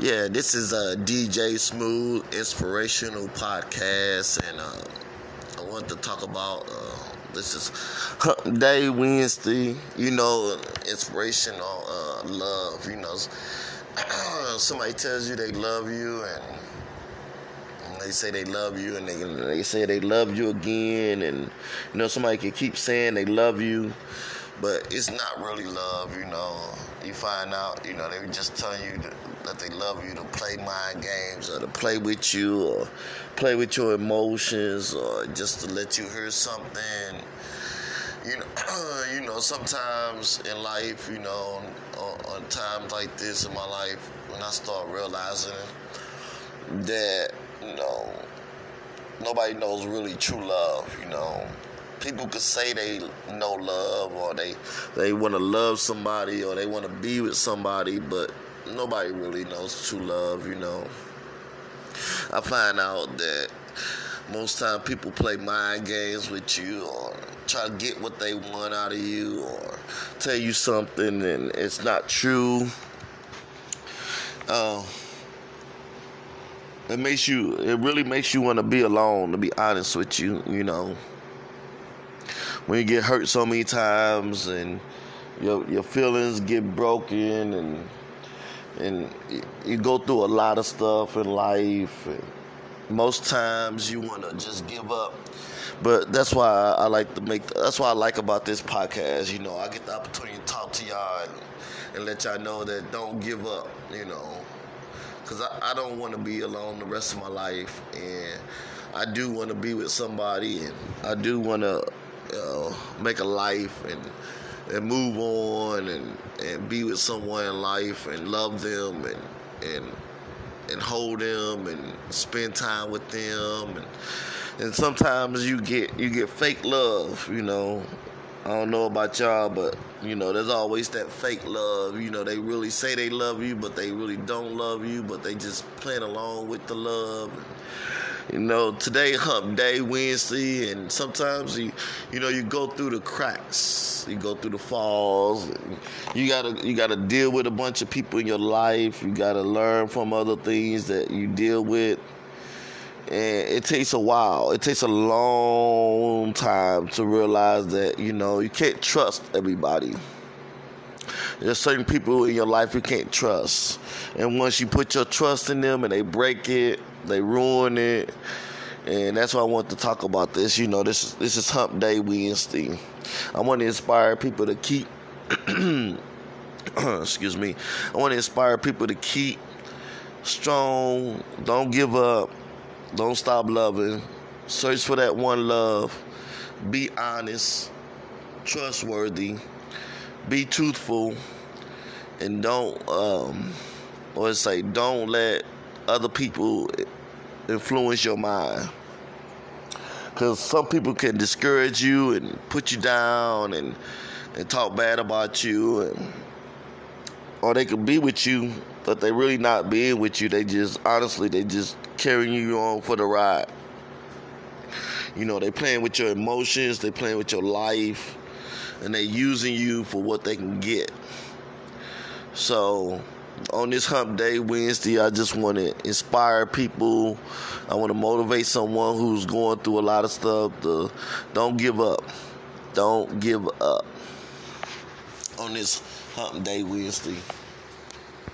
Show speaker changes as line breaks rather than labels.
Yeah, this is a DJ Smooth inspirational podcast, and uh, I want to talk about uh, this is Day Wednesday. You know, inspirational uh, love. You know, somebody tells you they love you, and they say they love you, and they they say they love you again, and you know somebody can keep saying they love you, but it's not really love. You know, you find out, you know, they were just telling you that, that they love you to play mind games or to play with you or play with your emotions or just to let you hear something. You know, you know, sometimes in life, you know, on, on times like this in my life, when I start realizing that, you know, nobody knows really true love, you know people could say they know love or they they want to love somebody or they want to be with somebody, but nobody really knows true love. You know, I find out that most time people play mind games with you or try to get what they want out of you or tell you something and it's not true. Uh, it makes you it really makes you want to be alone to be honest with you you know when you get hurt so many times and your your feelings get broken and and you go through a lot of stuff in life and most times you want to just give up. But that's why I like to make that's why I like about this podcast you know I get the opportunity to talk to y'all and, and let y'all know that don't give up you know. Because I, I don't want to be alone the rest of my life and I do want to be with somebody and I do want to make a life and and move on and, and be with someone in life and love them and and and hold them and spend time with them and and sometimes you get you get fake love, you know. I don't know about y'all, but you know, there's always that fake love. You know, they really say they love you, but they really don't love you, but they just playing along with the love. And, you know, today hump day Wednesday, and sometimes you, you know, you go through the cracks, you go through the falls. You gotta, you gotta deal with a bunch of people in your life. You gotta learn from other things that you deal with, and it takes a while. It takes a long time to realize that you know you can't trust everybody. There's certain people in your life you can't trust. And once you put your trust in them and they break it, they ruin it. And that's why I want to talk about this. You know, this is this is Hump Day Wednesday. I want to inspire people to keep excuse me. I want to inspire people to keep strong, don't give up, don't stop loving. Search for that one love. Be honest, trustworthy be truthful and don't um or say don't let other people influence your mind. Because some people can discourage you and put you down and and talk bad about you and or they could be with you but they really not being with you. They just honestly they just carrying you on for the ride. You know they playing with your emotions they playing with your life and they're using you for what they can get. So, on this hump day Wednesday, I just want to inspire people. I want to motivate someone who's going through a lot of stuff to don't give up. Don't give up on this hump day Wednesday.